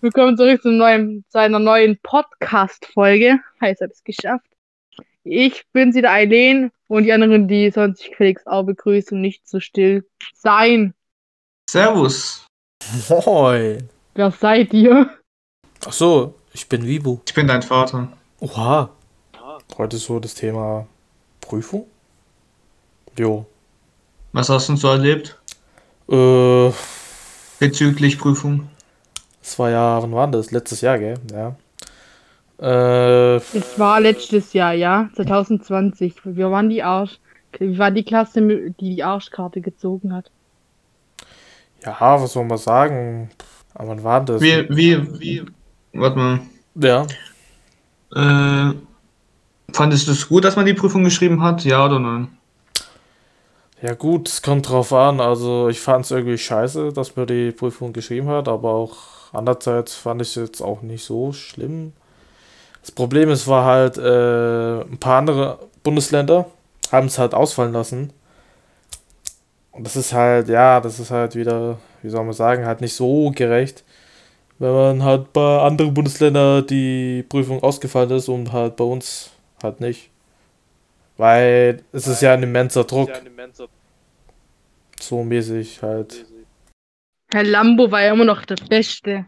Willkommen zurück zu, neuen, zu einer neuen Podcast-Folge. Heißt, habe es geschafft. Ich bin sie der Eileen und die anderen, die sollen sich Felix auch begrüßen und nicht so still sein. Servus. Moin. Wer seid ihr? Ach so, ich bin Vibu. Ich bin dein Vater. Oha. Heute ist so das Thema Prüfung. Jo. Was hast du denn so erlebt Äh, bezüglich Prüfung? Das war ja, wann war das? Letztes Jahr, gell? Ja. Äh, Es war letztes Jahr, ja, 2020. Wir waren die Arsch. Wir waren die Klasse, die die Arschkarte gezogen hat. ja, was soll man sagen? Aber wann war das? Wie, wie, wie, warte mal. Ja. Äh, fandest du es gut, dass man die Prüfung geschrieben hat? Ja oder nein? Ja gut, es kommt drauf an. Also ich fand es irgendwie scheiße, dass man die Prüfung geschrieben hat, aber auch andererseits fand ich es jetzt auch nicht so schlimm. Das Problem ist, war halt, äh, ein paar andere Bundesländer haben es halt ausfallen lassen. Und das ist halt, ja, das ist halt wieder, wie soll man sagen, halt nicht so gerecht. Wenn man halt bei anderen Bundesländern die Prüfung ausgefallen ist und halt bei uns halt nicht. Weil es ist ja ein immenser Druck. So mäßig halt. Herr Lambo war ja immer noch der Beste.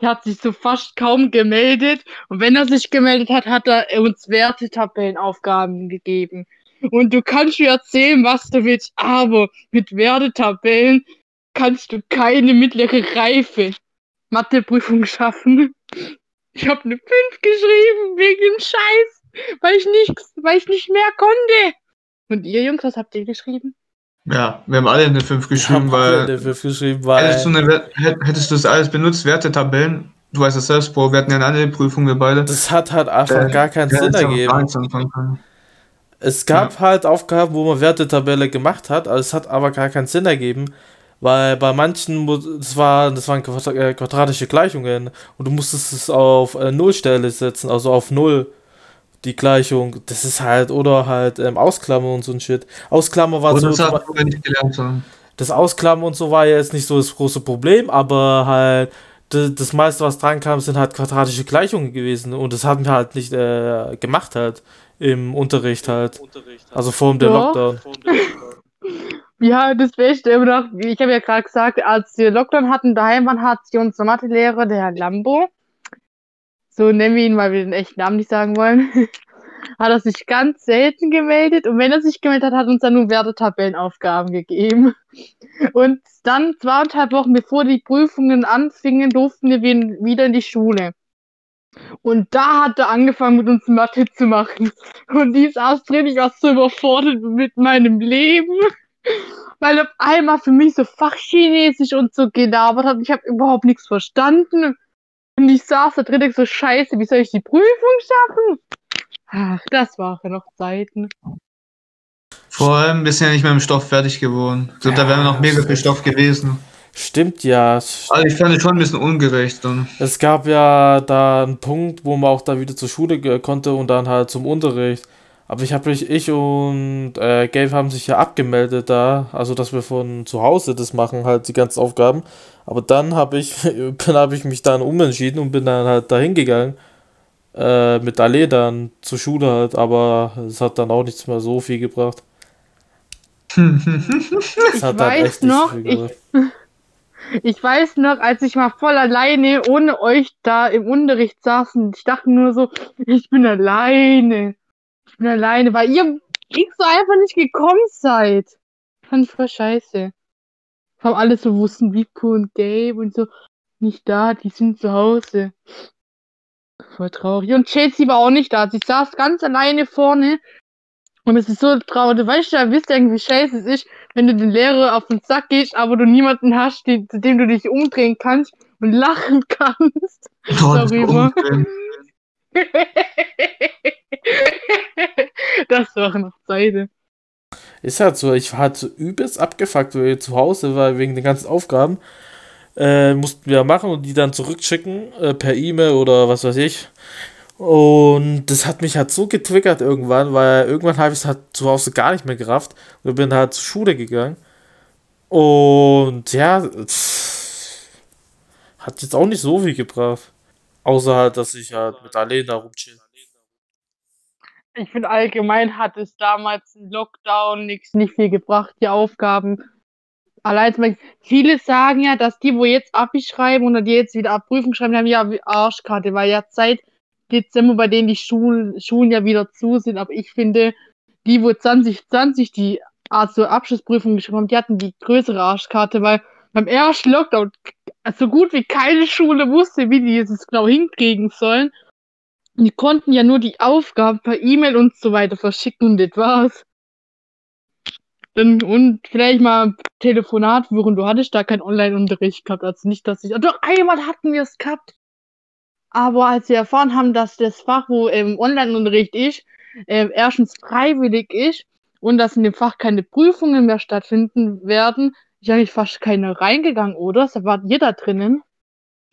Der hat sich so fast kaum gemeldet. Und wenn er sich gemeldet hat, hat er uns Wertetabellenaufgaben gegeben. Und du kannst mir erzählen, was du willst, aber mit Wertetabellen kannst du keine mittlere Reife Matheprüfung schaffen. Ich habe eine 5 geschrieben wegen dem Scheiß, weil ich nichts, weil ich nicht mehr konnte. Und ihr Jungs, was habt ihr geschrieben? Ja, wir haben alle eine 5 geschrieben, alle weil eine Fünf geschrieben, weil. hättest du, eine, hättest du das alles benutzt, Wertetabellen, du weißt es selbst, Bro, wir hatten ja eine andere Prüfung, wir beide. Das hat halt einfach Äh, gar keinen Ja, Sinn ergeben. Es gab halt Aufgaben, wo man Wertetabelle gemacht hat, also es hat aber gar keinen Sinn ergeben, weil bei manchen, das, war, das waren quadra- quadratische Gleichungen und du musstest es auf äh, Nullstelle setzen, also auf Null, die Gleichung. Das ist halt, oder halt ähm, Ausklammern und so ein Shit. Ausklammern war Und so, das hat wir nicht gelernt haben. das Ausklammern und so war ja jetzt nicht so das große Problem, aber halt das, das meiste, was dran kam, sind halt quadratische Gleichungen gewesen und das haben wir halt nicht äh, gemacht halt im Unterricht halt. Also vor dem Doch. Lockdown. Ja, das Beste immer noch, ich habe ja gerade gesagt, als wir Lockdown hatten, daheim waren, hat sie unser Mathelehrer, der Herr Lambo, so nennen wir ihn, weil wir den echten Namen nicht sagen wollen, hat er sich ganz selten gemeldet und wenn er sich gemeldet hat, hat uns dann nur Wertetabellenaufgaben gegeben. Und dann zweieinhalb Wochen bevor die Prüfungen anfingen, durften wir wieder in die Schule. Und da hat er angefangen mit uns Mathe zu machen. Und die saß drin, ich war so überfordert mit meinem Leben. Weil auf einmal für mich so Fachchinesisch und so gelabert hat. Ich habe überhaupt nichts verstanden. Und ich saß da drin und so, scheiße, wie soll ich die Prüfung schaffen? Ach, das waren noch Zeiten. Vor allem, wir sind ja nicht mehr im Stoff fertig geworden. Ich glaube, da Ja, wäre noch mega viel Stoff gewesen. Stimmt ja. Also ich fand es schon ein bisschen ungerecht dann. Es gab ja da einen Punkt, wo man auch da wieder zur Schule konnte und dann halt zum Unterricht. Aber ich habe ich, ich und äh, Gabe haben sich ja abgemeldet da, also dass wir von zu Hause das machen, halt die ganzen Aufgaben. Aber dann habe ich, dann habe ich mich dann umentschieden und bin dann halt dahin gegangen. Äh, mit Ale dann zur Schule halt, aber es hat dann auch nichts mehr so viel gebracht. Ich weiß noch, ich- gebracht. Ich weiß noch, als ich mal voll alleine ohne euch da im Unterricht saß und ich dachte nur so, ich bin alleine. Ich bin alleine, weil ihr ich so einfach nicht gekommen seid. Fand ich voll scheiße. Allem alle so wussten, Vico und Gabe und so, nicht da, die sind zu Hause. Voll traurig. Und Chelsea war auch nicht da. Sie saß ganz alleine vorne. Und es ist so traurig. Du weißt ja, wisst ihr, wie scheiße es ist, wenn du den Lehrer auf den Sack gehst, aber du niemanden hast, die, zu dem du dich umdrehen kannst und lachen kannst. Das Darüber. Das war noch Seite. Ist halt so, ich war halt so übelst abgefuckt, weil ich zu Hause war wegen den ganzen Aufgaben. Äh, mussten wir machen und die dann zurückschicken äh, per E-Mail oder was weiß ich. Und das hat mich halt so getriggert irgendwann, weil irgendwann habe ich es halt zu Hause gar nicht mehr gerafft und bin halt zur Schule gegangen. Und ja, pff, hat jetzt auch nicht so viel gebracht. Außer halt, dass ich halt mit Alleen da rumchill. Ich finde allgemein hat es damals im Lockdown nichts nicht viel gebracht, die Aufgaben. Allein zum Beispiel, viele sagen ja, dass die, wo jetzt Abi schreiben oder die jetzt wieder Abprüfung schreiben, haben ja Arschkarte, weil ja seit Dezember bei denen die Schulen, Schulen ja wieder zu sind. Aber ich finde, die, wo 2020 die also Abschlussprüfung geschrieben haben, die hatten die größere Arschkarte, weil beim ersten Lockdown so gut wie keine Schule wusste, wie die es genau hinkriegen sollen. Die konnten ja nur die Aufgaben per E-Mail und so weiter verschicken und das war's. Dann, und vielleicht mal Telefonat führen. Du hattest da keinen Online-Unterricht gehabt. Also nicht, dass ich. Doch einmal hatten wir es gehabt. Aber als wir erfahren haben, dass das Fach, wo im Online-Unterricht ist, äh, erstens freiwillig ist und dass in dem Fach keine Prüfungen mehr stattfinden werden, ist eigentlich fast keine reingegangen, oder? Da war jeder drinnen.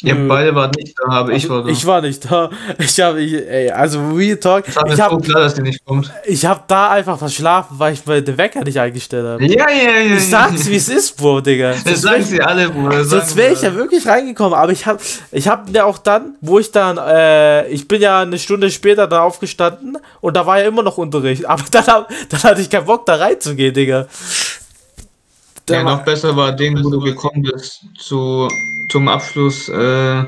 Ja, Nö. beide waren nicht da, aber ich Also, war da. ich war nicht da. Ich habe, ich, ey, also Real Talk, ich so habe klar, dass die nicht kommt. ich hab da einfach verschlafen, weil ich mir den Wecker nicht eingestellt habe. Ja, ja, ja. Ich sag's, wie es ist, Bro, Digga. Das Sonst sagen sie alle, Bruder. Sonst wäre ich ja wirklich reingekommen, aber ich hab, ich hab ja auch dann, wo ich dann, äh, ich bin ja eine Stunde später da aufgestanden und da war ja immer noch Unterricht, aber dann, hab, dann hatte ich keinen Bock da reinzugehen, Digga. Ja, noch besser war den, wo du gekommen bist, zu, zum Abschluss, äh,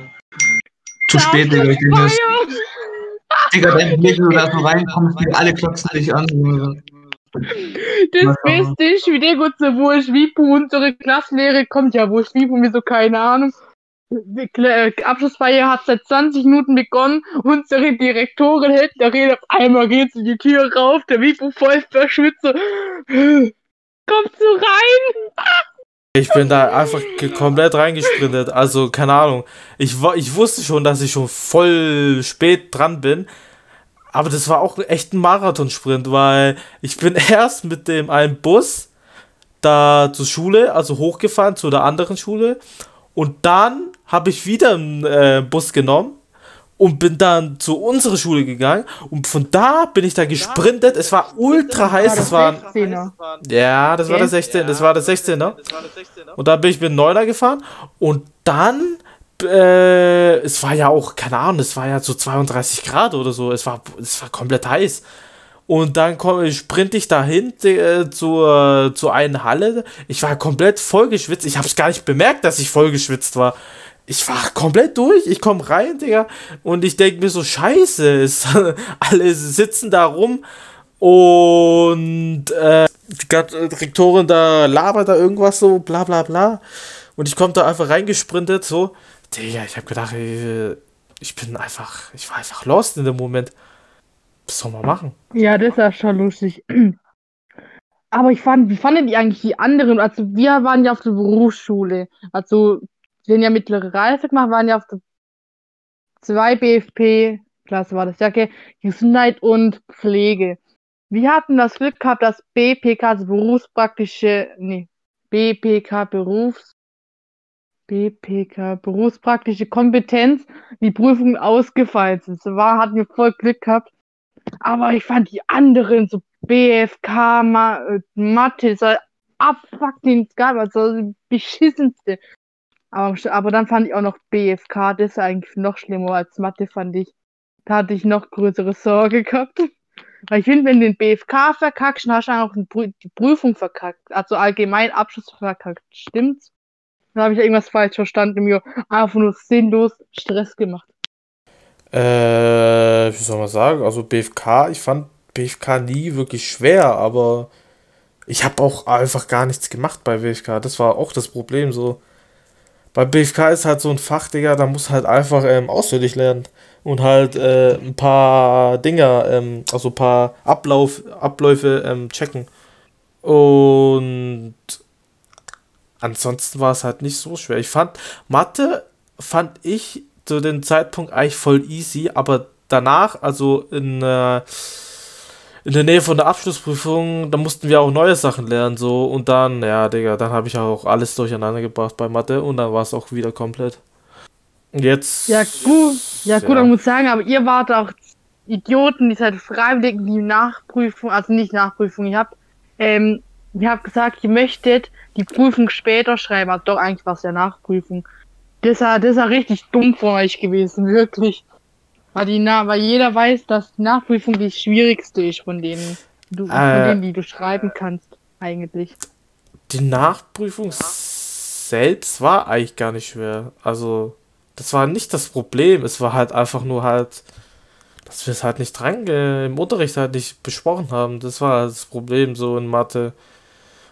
zu spät, Digga. Ich denke, das- Digga, dein Blick, wenn du da so reinkommst, die alle klotzen dich an. Das Beste ist, wie der gut so, wo Schwipu, unsere Klassenlehre kommt, ja, wo Schwipu, mir so, keine Ahnung. Die äh, Abschlussfeier hat seit 20 Minuten begonnen. Unsere Direktorin hält der Rede auf einmal geht sie die Tür rauf, der Wipu voll verschwitzt. Kommst du rein? Ich bin da einfach komplett reingesprintet. Also, keine Ahnung. Ich, ich wusste schon, dass ich schon voll spät dran bin. Aber das war auch echt ein Marathonsprint, weil ich bin erst mit dem einen Bus da zur Schule, also hochgefahren zu der anderen Schule. Und dann habe ich wieder einen äh, Bus genommen und bin dann zu unserer Schule gegangen. Und von da bin ich dann gesprintet. Es war ultra heiß. Es war, 16er. ja, das war der Okay. 16. Das war der 16er. Und dann bin ich mit dem Neuner gefahren und dann, äh, es war ja auch, keine Ahnung, es war ja so 32 Grad oder so, es war, es war komplett heiß. Und dann komm, sprinte ich dahin äh, zur, zur einen Halle. Ich war komplett vollgeschwitzt. Ich habe es gar nicht bemerkt, dass ich vollgeschwitzt war. Ich war komplett durch. Ich komme rein, Digga. Und ich denke mir so, scheiße. Es, alle sitzen da rum. Und äh, die Rektorin da labert da irgendwas so, bla bla bla. Und ich komme da einfach reingesprintet, so. Digga, ich habe gedacht, ich, ich bin einfach, ich war einfach lost in dem Moment. Was soll man machen? Ja, das ist ja schon lustig. Aber ich fand, wie fanden die eigentlich die anderen? Also wir waren ja auf der Berufsschule. Also wir haben ja mittlere Reife gemacht, waren ja auf der 2 BFP, Klasse war das, ja, okay, Gesundheit und Pflege. Wir hatten das Glück gehabt, dass BPK, also berufspraktische, nee, BPK Berufs, BPK berufspraktische Kompetenz, die Prüfungen ausgefallen sind. So war, hatten wir voll Glück gehabt. Aber ich fand die anderen, so BFK, Ma äh, Mathe, so abfucking geil, also beschissenste. Aber, aber dann fand ich auch noch BFK, das ist eigentlich noch schlimmer als Mathe, fand ich. Da hatte ich noch größere Sorge gehabt. Weil ich finde, wenn du den BFK verkackst, dann hast du auch die Prüfung verkackt. Also allgemein Abschluss verkackt. Stimmt's? Dann habe ich irgendwas falsch verstanden und mir einfach nur sinnlos Stress gemacht. Äh, wie soll man sagen? Also BFK, ich fand BFK nie wirklich schwer, aber ich habe auch einfach gar nichts gemacht bei BFK. Das war auch das Problem so. Bei BFK ist halt so ein Fach, Digga, da muss halt einfach ähm, auswendig lernen und halt äh, ein paar Dinger, ähm, also ein paar Ablauf, Abläufe ähm, checken. Und ansonsten war es halt nicht so schwer. Ich fand, Mathe fand ich zu dem Zeitpunkt eigentlich voll easy, aber danach, also in, äh, in der Nähe von der Abschlussprüfung, da mussten wir auch neue Sachen lernen, so und dann, ja, Digga, dann habe ich auch alles durcheinander gebracht bei Mathe und dann war es auch wieder komplett. Jetzt. Ja, gut. Ja, gut, Ja. man muss sagen, aber ihr wart auch Idioten, die seid freiwillig in die Nachprüfung, also nicht Nachprüfung, ihr habt, ähm, ihr habt gesagt, ihr möchtet die Prüfung später schreiben, also doch eigentlich war es ja Nachprüfung. Das ist ja richtig dumm von euch gewesen, wirklich. Weil, die, Na weil jeder weiß, dass die Nachprüfung die schwierigste ist von denen, du, von Äh. denen, die du schreiben kannst, eigentlich. Die Nachprüfung selbst war eigentlich gar nicht schwer. Also, das war nicht das Problem. Es war halt einfach nur halt, dass wir es halt nicht dran äh, im Unterricht halt nicht besprochen haben. Das war das Problem so in Mathe.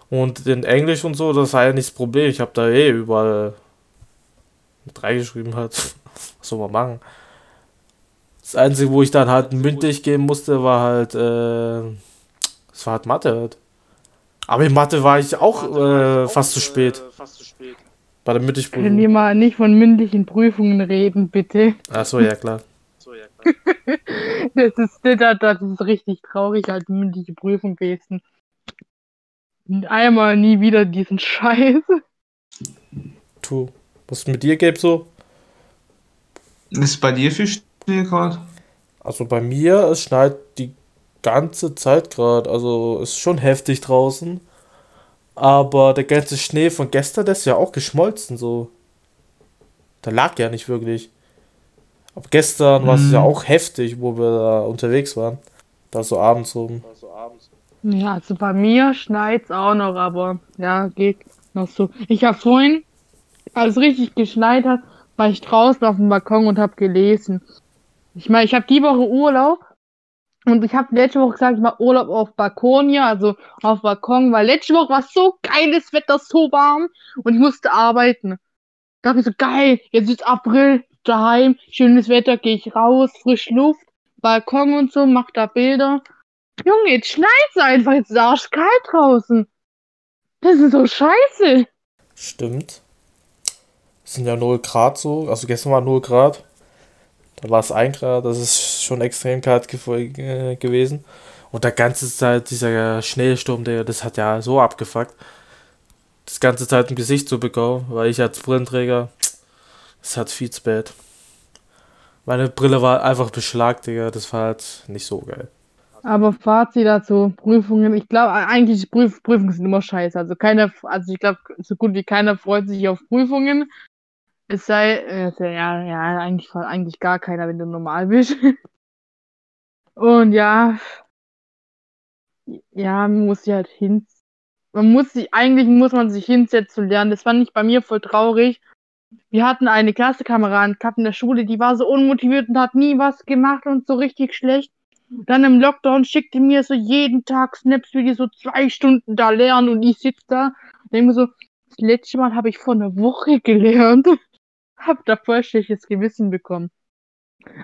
Und in Englisch und so, das war ja nicht das Problem. Ich habe da eh überall mit reingeschrieben halt. Was soll man machen? Das Einzige, wo ich dann halt mündlich geben musste, war halt, äh, das war halt Mathe halt. Aber in Mathe war ich auch äh, fast zu spät. Bei der Können Mündlichprüfung. wir mal nicht von mündlichen Prüfungen reden, bitte? Achso, ja klar. Das ist, das, das ist richtig traurig, halt mündliche Prüfung gewesen. Einmal nie wieder diesen Scheiß. Tu. Was mit dir gibt so? Ist bei dir viel Schnee gerade? Also bei mir, es schneit die ganze Zeit gerade. Also es ist schon heftig draußen. Aber der ganze Schnee von gestern, der ist ja auch geschmolzen so. Da lag ja nicht wirklich. Aber gestern war es ja Mhm. auch heftig, wo wir da unterwegs waren. Da so abends rum. Ja, also bei mir schneit's auch noch, aber ja, geht noch so. Ich habe vorhin, als es richtig geschneit hat, war ich draußen auf dem Balkon und habe gelesen. Ich meine, ich habe die Woche Urlaub und ich habe letzte Woche gesagt, ich mache Urlaub auf Balkonia, also auf Balkon, weil letzte Woche war so geiles Wetter, so warm und ich musste arbeiten. Da dachte ich so, geil, jetzt ist April, daheim, schönes Wetter, gehe ich raus, frisch Luft, Balkon und so, mach da Bilder. Junge, jetzt schneit's einfach, jetzt ist arschkalt draußen. Das ist so scheiße. Stimmt. Es sind ja 0 Grad so. Also gestern war 0 Grad. Da war es 1 Grad. Das ist schon extrem kalt ge äh, gewesen. Und der ganze Zeit, dieser Schneesturm, der, das hat ja so abgefuckt. Das ganze Zeit im Gesicht zu bekommen, weil ich als Brillenträger, das hat viel zu spät. Meine Brille war einfach beschlagt, Digga. Das war halt nicht so geil. Aber Fazit dazu, Prüfungen, ich glaube, eigentlich Prüf Prüfungen sind immer scheiße. Also keiner, also ich glaube, so gut wie keiner freut sich auf Prüfungen. Es sei, äh, ja, ja, eigentlich, eigentlich gar keiner, wenn du normal bist. Und ja, ja, man muss sich halt hin, man muss sich, eigentlich muss man sich hinsetzen und lernen. Das fand ich bei mir voll traurig. Wir hatten eine Klassenkameradin gehabt in der Schule, die war so unmotiviert und hat nie was gemacht und so richtig schlecht. Dann im Lockdown schickte mir so jeden Tag Snaps, wie die so zwei Stunden da lernen und ich sitze da denke mir so, das letzte Mal habe ich vor einer Woche gelernt. hab da voll schlechtes Gewissen bekommen.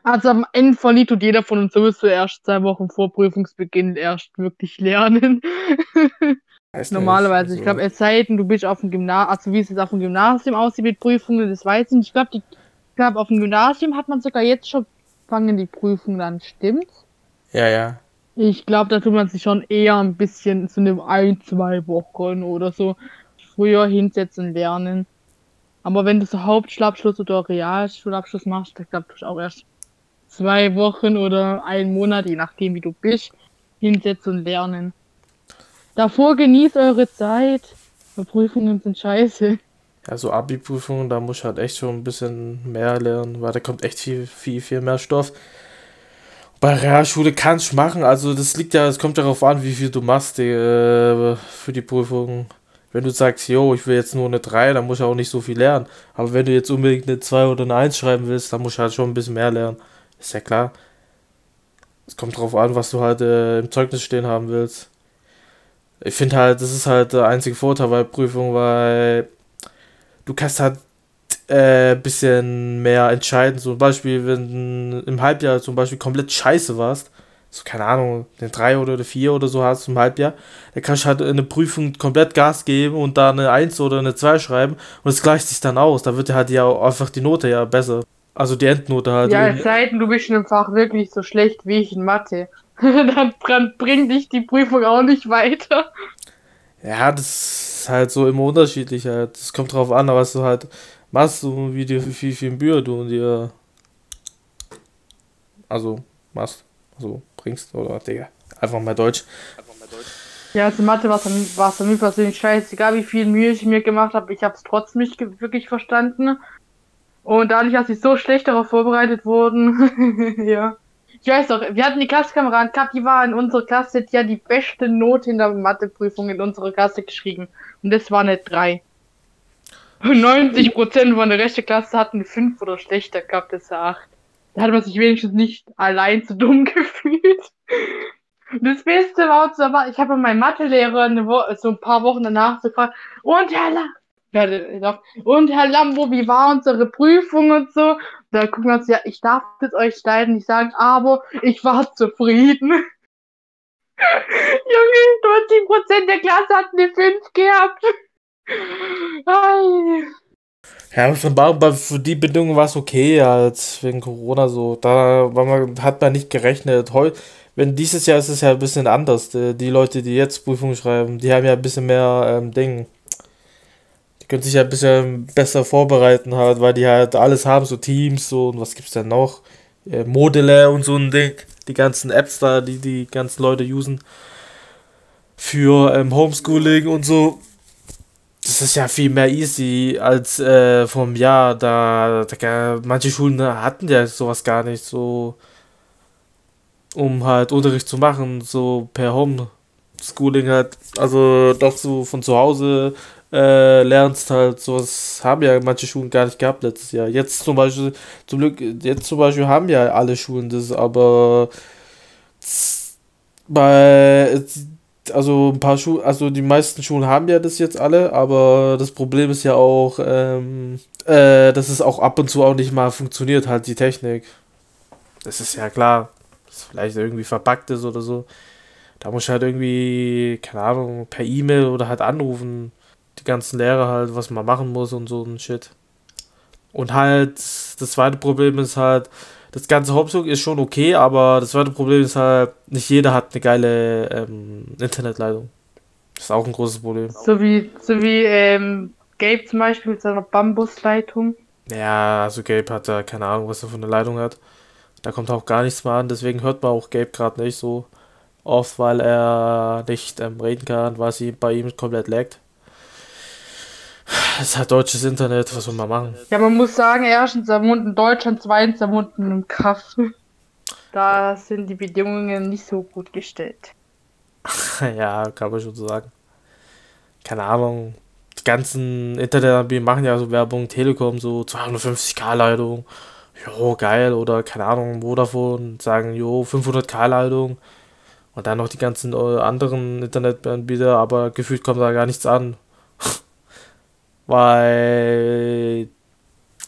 Also am Ende von Lied tut jeder von uns sowieso erst zwei Wochen vor Prüfungsbeginn erst wirklich lernen. Normalerweise, ich also- glaube, es sei denn, du bist auf dem Gymnasium, also wie es jetzt auf dem Gymnasium aussieht mit Prüfungen, das weiß ich nicht. Ich glaube, ich glaube, auf dem Gymnasium hat man sogar jetzt schon fangen die Prüfungen an, stimmt's? Ja, ja. Ich glaube, da tut man sich schon eher ein bisschen zu einem ein, zwei Wochen oder so früher hinsetzen lernen. Aber wenn du so Hauptschulabschluss oder Realschulabschluss machst, ich glaube, du auch erst zwei Wochen oder einen Monat, je nachdem wie du bist, hinsetzen und lernen. Davor genießt eure Zeit. Prüfungen sind scheiße. Ja, so Abi-Prüfungen, da muss ich halt echt schon ein bisschen mehr lernen, weil da kommt echt viel, viel, viel mehr Stoff. Bei Realschule kannst du machen, also das liegt ja, es kommt darauf an, wie viel du machst die, äh, für die Prüfung. Wenn du sagst, jo, ich will jetzt nur eine 3, dann muss ich auch nicht so viel lernen. Aber wenn du jetzt unbedingt eine 2 oder eine 1 schreiben willst, dann musst du halt schon ein bisschen mehr lernen. Ist ja klar. Es kommt darauf an, was du halt äh, im Zeugnis stehen haben willst. Ich finde halt, das ist halt der einzige Vorteil bei Prüfungen, weil du kannst halt äh, bisschen mehr entscheiden. Zum Beispiel, wenn du im Halbjahr zum Beispiel komplett scheiße warst, so keine Ahnung, eine 3 oder eine 4 oder so hast im Halbjahr, dann kannst du halt in eine Prüfung komplett Gas geben und da eine 1 oder eine 2 schreiben und es gleicht sich dann aus. Da wird ja halt ja einfach die Note ja besser. Also die Endnote halt. Ja, Und- es sei denn, du bist in einem Fach wirklich so schlecht wie ich in Mathe. dann, dann bringt dich die Prüfung auch nicht weiter. Ja, das ist halt so immer unterschiedlich halt. Das kommt drauf an, was du halt machst und wie, dir, wie viel Mühe du dir also machst, also bringst oder Digga. Einfach mal Deutsch. Ja, also Mathe war es war für mich persönlich scheißegal, wie viel Mühe ich mir gemacht habe. Ich habe es trotzdem nicht wirklich verstanden. Und dadurch, dass sie so schlecht darauf vorbereitet wurden, ja. Ich weiß doch, wir hatten die Klassenkameraden gehabt, die war in unserer Klasse, die hat die beste Note in der Matheprüfung in unserer Klasse geschrieben. Und das war eine 3. Und 90% von der rechten Klasse hatten eine 5 oder schlechter gehabt, das war 8. Da hat man sich wenigstens nicht allein zu dumm gefühlt. Das Beste war, ich habe meinen Mathelehrer so ein paar Wochen danach gefragt, und Herr La und Herr Lambo, wie war unsere Prüfung und so? Da gucken wir uns, ja, ich darf es euch leider nicht sagen, aber ich war zufrieden. Junge, 90% der Klasse hatten eine 5 gehabt. Ja, für die Bedingungen war es okay, als wegen Corona so. Da man, hat man nicht gerechnet. Heu, wenn dieses Jahr ist es ja ein bisschen anders. Die, Leute, die jetzt Prüfungen schreiben, die haben ja ein bisschen mehr ähm, Ding die können sich ja ein bisschen besser vorbereiten halt, weil die halt alles haben, so Teams so und was gibt's denn noch? Äh, Modelle und so ein Ding. Die ganzen Apps da, die die ganzen Leute usen. Für ähm, Homeschooling und so. Das ist ja viel mehr easy als äh, vom Jahr. Da, da manche Schulen hatten ja sowas gar nicht so, um halt Unterricht zu machen, so per Homeschooling halt. Also doch so von zu Hause äh, lernst halt, sowas haben ja manche Schulen gar nicht gehabt letztes Jahr. Jetzt zum Beispiel, zum Glück, jetzt zum Beispiel haben ja alle Schulen das, aber bei, also ein paar Schulen, also die meisten Schulen haben ja das jetzt alle, aber das Problem ist ja auch, ähm, äh, dass es auch ab und zu auch nicht mal funktioniert, halt die Technik. Das ist ja klar, dass vielleicht irgendwie verpackt ist oder so. Da muss ich halt irgendwie, keine Ahnung, per E-Mail oder halt anrufen die ganzen Lehrer halt, was man machen muss und so ein Shit. Und halt, das zweite Problem ist halt, das ganze Hauptzug ist schon okay, aber das zweite Problem ist halt, nicht jeder hat eine geile ähm, Internetleitung. Das ist auch ein großes Problem. So wie, so wie ähm, Gabe zum Beispiel mit seiner Bambusleitung. Ja, also Gabe hat ja keine Ahnung, was er für eine Leitung hat. Da kommt auch gar nichts mehr an, deswegen hört man auch Gabe gerade nicht so oft, weil er nicht ähm, reden kann, weil sie bei ihm komplett laggt. Es hat deutsches Internet, was soll man machen? Ja, man muss sagen, erstens er wohnt in Deutschland, zweitens er wohnt in einem Kaff. Da sind die Bedingungen nicht so gut gestellt. ja, kann man schon so sagen. Keine Ahnung. Die ganzen Internetanbieter machen ja so Werbung, Telekom, so 250k-Leitung. Jo, geil. Oder keine Ahnung, Vodafone sagen, jo, 500k-Leitung. Und dann noch die ganzen äh, anderen Internetanbieter, aber gefühlt kommt da gar nichts an weil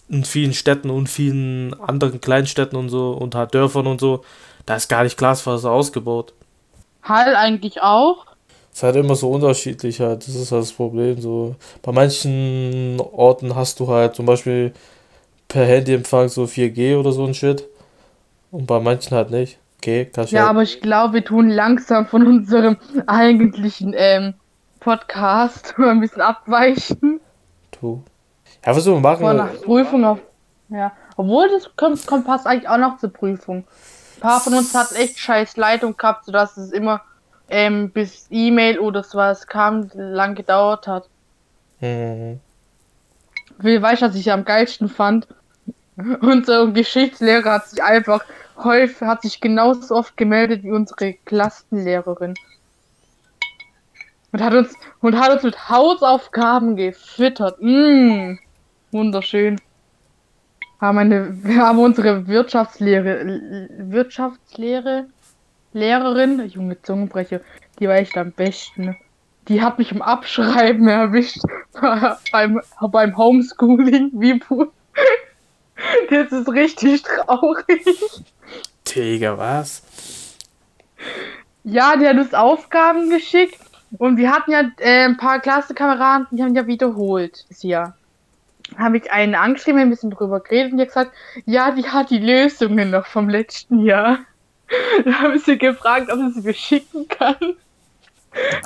in vielen Städten und vielen anderen Kleinstädten und so und halt Dörfern und so, da ist gar nicht Glasfaser ausgebaut. Hall eigentlich auch? Es ist halt immer so unterschiedlich halt, das ist halt das Problem. So. Bei manchen Orten hast du halt zum Beispiel per Handyempfang so 4G oder so ein Shit. Und bei manchen halt nicht. Okay, kannst Ja, halt aber ich glaube, wir tun langsam von unserem eigentlichen ähm, Podcast ein bisschen abweichen. Du. Ja, was man machen? Vor nach Prüfung auf. Ja. Obwohl das kommt, kommt passt eigentlich auch noch zur Prüfung. Ein paar von uns hatten echt scheiß Leitung gehabt, sodass es immer ähm, bis E-Mail oder sowas kam, lang gedauert hat. Mhm. Wie weißt du, was ich am geilsten fand? Unser Geschichtslehrer hat sich einfach häufig, hat sich genauso oft gemeldet wie unsere Klassenlehrerin. Und hat uns, und hat uns mit Hausaufgaben gefüttert. Mmh, wunderschön. Haben eine, wir haben unsere Wirtschaftslehre, Wirtschaftslehre, Lehrerin, Junge Zungenbrecher, die war echt am besten. Die hat mich im Abschreiben erwischt beim, beim Homeschooling. Wie Das ist richtig traurig. Digga, was? Ja, die hat uns Aufgaben geschickt und wir hatten ja äh, ein paar Klassenkameraden, die haben ja wiederholt das Jahr. Habe ich einen angeschrieben, ein bisschen drüber geredet und die hat gesagt, ja, die hat die Lösungen noch vom letzten Jahr. Da habe ich sie gefragt, ob sie sie mir schicken kann.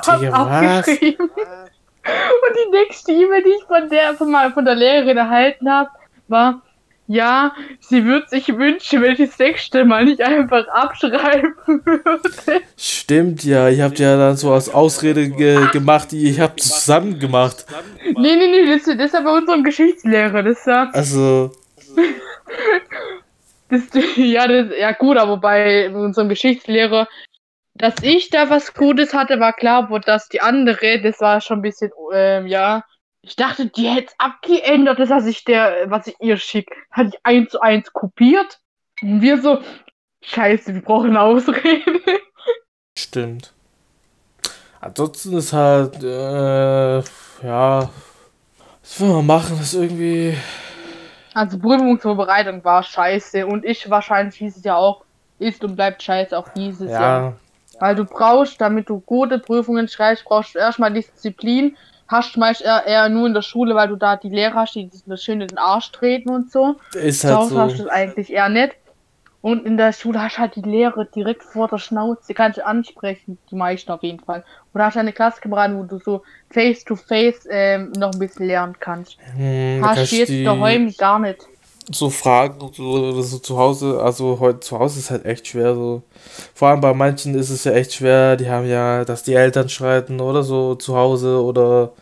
Hab abgeschrieben. Und die nächste E-Mail, die ich von der, von, mal, von der Lehrerin erhalten habe, war, ja, sie würde sich wünschen, wenn ich das nächste Mal nicht einfach abschreiben würde. Stimmt, ja. Ihr habt ja dann so als Ausrede ge gemacht, ihr habt zusammen gemacht. Nee, nee, nee, das, das ist aber unserem Geschichtslehrer. Das ist Also. Das, ja, das, ja gut, aber bei unserem Geschichtslehrer, dass ich da was Gutes hatte, war klar, aber dass die andere, das war schon ein bisschen, ähm, ja. Ich dachte, die hätte es abgeändert, das, was ich der, was ich ihr schick, hatte ich eins zu eins kopiert. Und wir so, scheiße, wir brauchen eine Ausrede. Stimmt. Ansonsten ist halt, äh, ja, was will man machen, das ist irgendwie, Also Prüfungsvorbereitung war scheiße und ich wahrscheinlich dieses Jahr auch ist und bleibt scheiße auch dieses Jahr. ja, Weil du brauchst, damit du gute Prüfungen schreibst, brauchst du erstmal Disziplin. Hast du meist eher, eher nur in der Schule, weil du da die Lehrer hast, die das schön in den Arsch treten und so. ist Zu halt Hause hast du so. es eigentlich eher nicht. Und in der Schule hast du halt die Lehre direkt vor der Schnauze, kannst du ansprechen, die meisten auf jeden Fall. Oder hast du eine Klassenkameraden, wo du so face to face ähm, noch ein bisschen lernen kannst. Hm, Hast du jetzt die daheim gar nicht. So Fragen so, oder so zu Hause, also heute zu Hause ist halt echt schwer so. Vor allem bei manchen ist es ja echt schwer, die haben ja, dass die Eltern streiten oder so zu Hause oder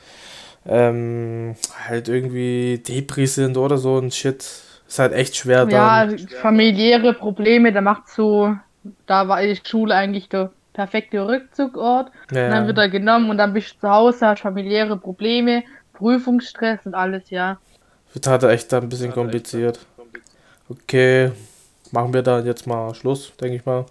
ähm, halt irgendwie Depri sind oder so ein Shit. Ist halt echt schwer Ja, dann. familiäre Probleme, da macht so, da war die Schule eigentlich der perfekte Rückzugort. Ja, Und dann wird er genommen und dann bist du zu Hause, hast familiäre Probleme, Prüfungsstress und alles, ja. Wird halt echt ein bisschen kompliziert. Okay, machen wir dann jetzt mal Schluss, denke ich mal.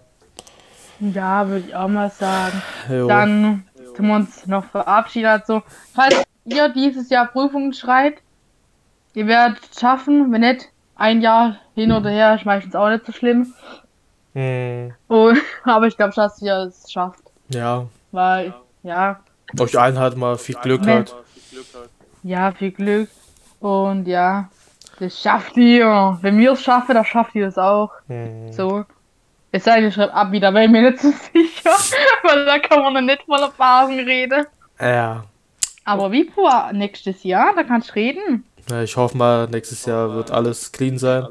Ja, würde ich auch mal sagen. Jo. Dann tun wir uns noch verabschieden. Also, falls ihr dieses Jahr Prüfungen schreibt, ihr werdet es schaffen. Wenn nicht, ein Jahr hin oder her ist meistens auch nicht so schlimm. Hm, Oh, aber ich glaube, dass ihr es schafft. ja, Weil, ja, euch allen halt mal viel Glück Nee. halt. ja, viel Glück. Und ja, das schafft ihr. Wenn wir es schaffen, dann schafft ihr es auch. Hm. So. Es sei denn, ihr schreibt ab wieder, wäre ich mir nicht so sicher. Weil da kann man noch nicht von Erfahrung reden. Ja. Aber wie vor nächstes Jahr, da kannst du reden. Ja, Ich hoffe mal, nächstes Jahr wird alles clean sein.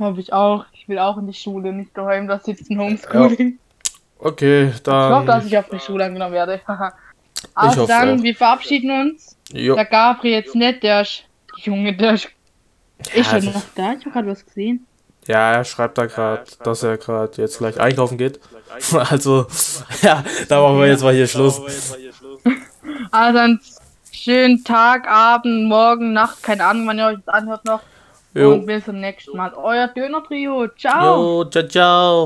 Hoffe ich auch. Ich will auch in die Schule, nicht daheim da sitzen, Homeschooling. Okay, Ich hoffe, dass dann. ich auf die Schule angenommen werde. also hoffe dann, auch. wir verabschieden uns. Jo. Der Gabriel jetzt nicht, der ist, Junge, der ist, ist Ja, schon noch da. Ich habe gerade was gesehen. Ja, er schreibt da gerade, dass er gerade jetzt gleich einkaufen geht. Also, ja, da machen wir jetzt mal hier Schluss. Also dann schönen Tag, Abend, Morgen, Nacht, keine Ahnung, wann ihr euch das anhört noch. Jo. Und bis zum nächsten Mal. Euer Döner-Trio. Ciao. Jo, ciao, ciao.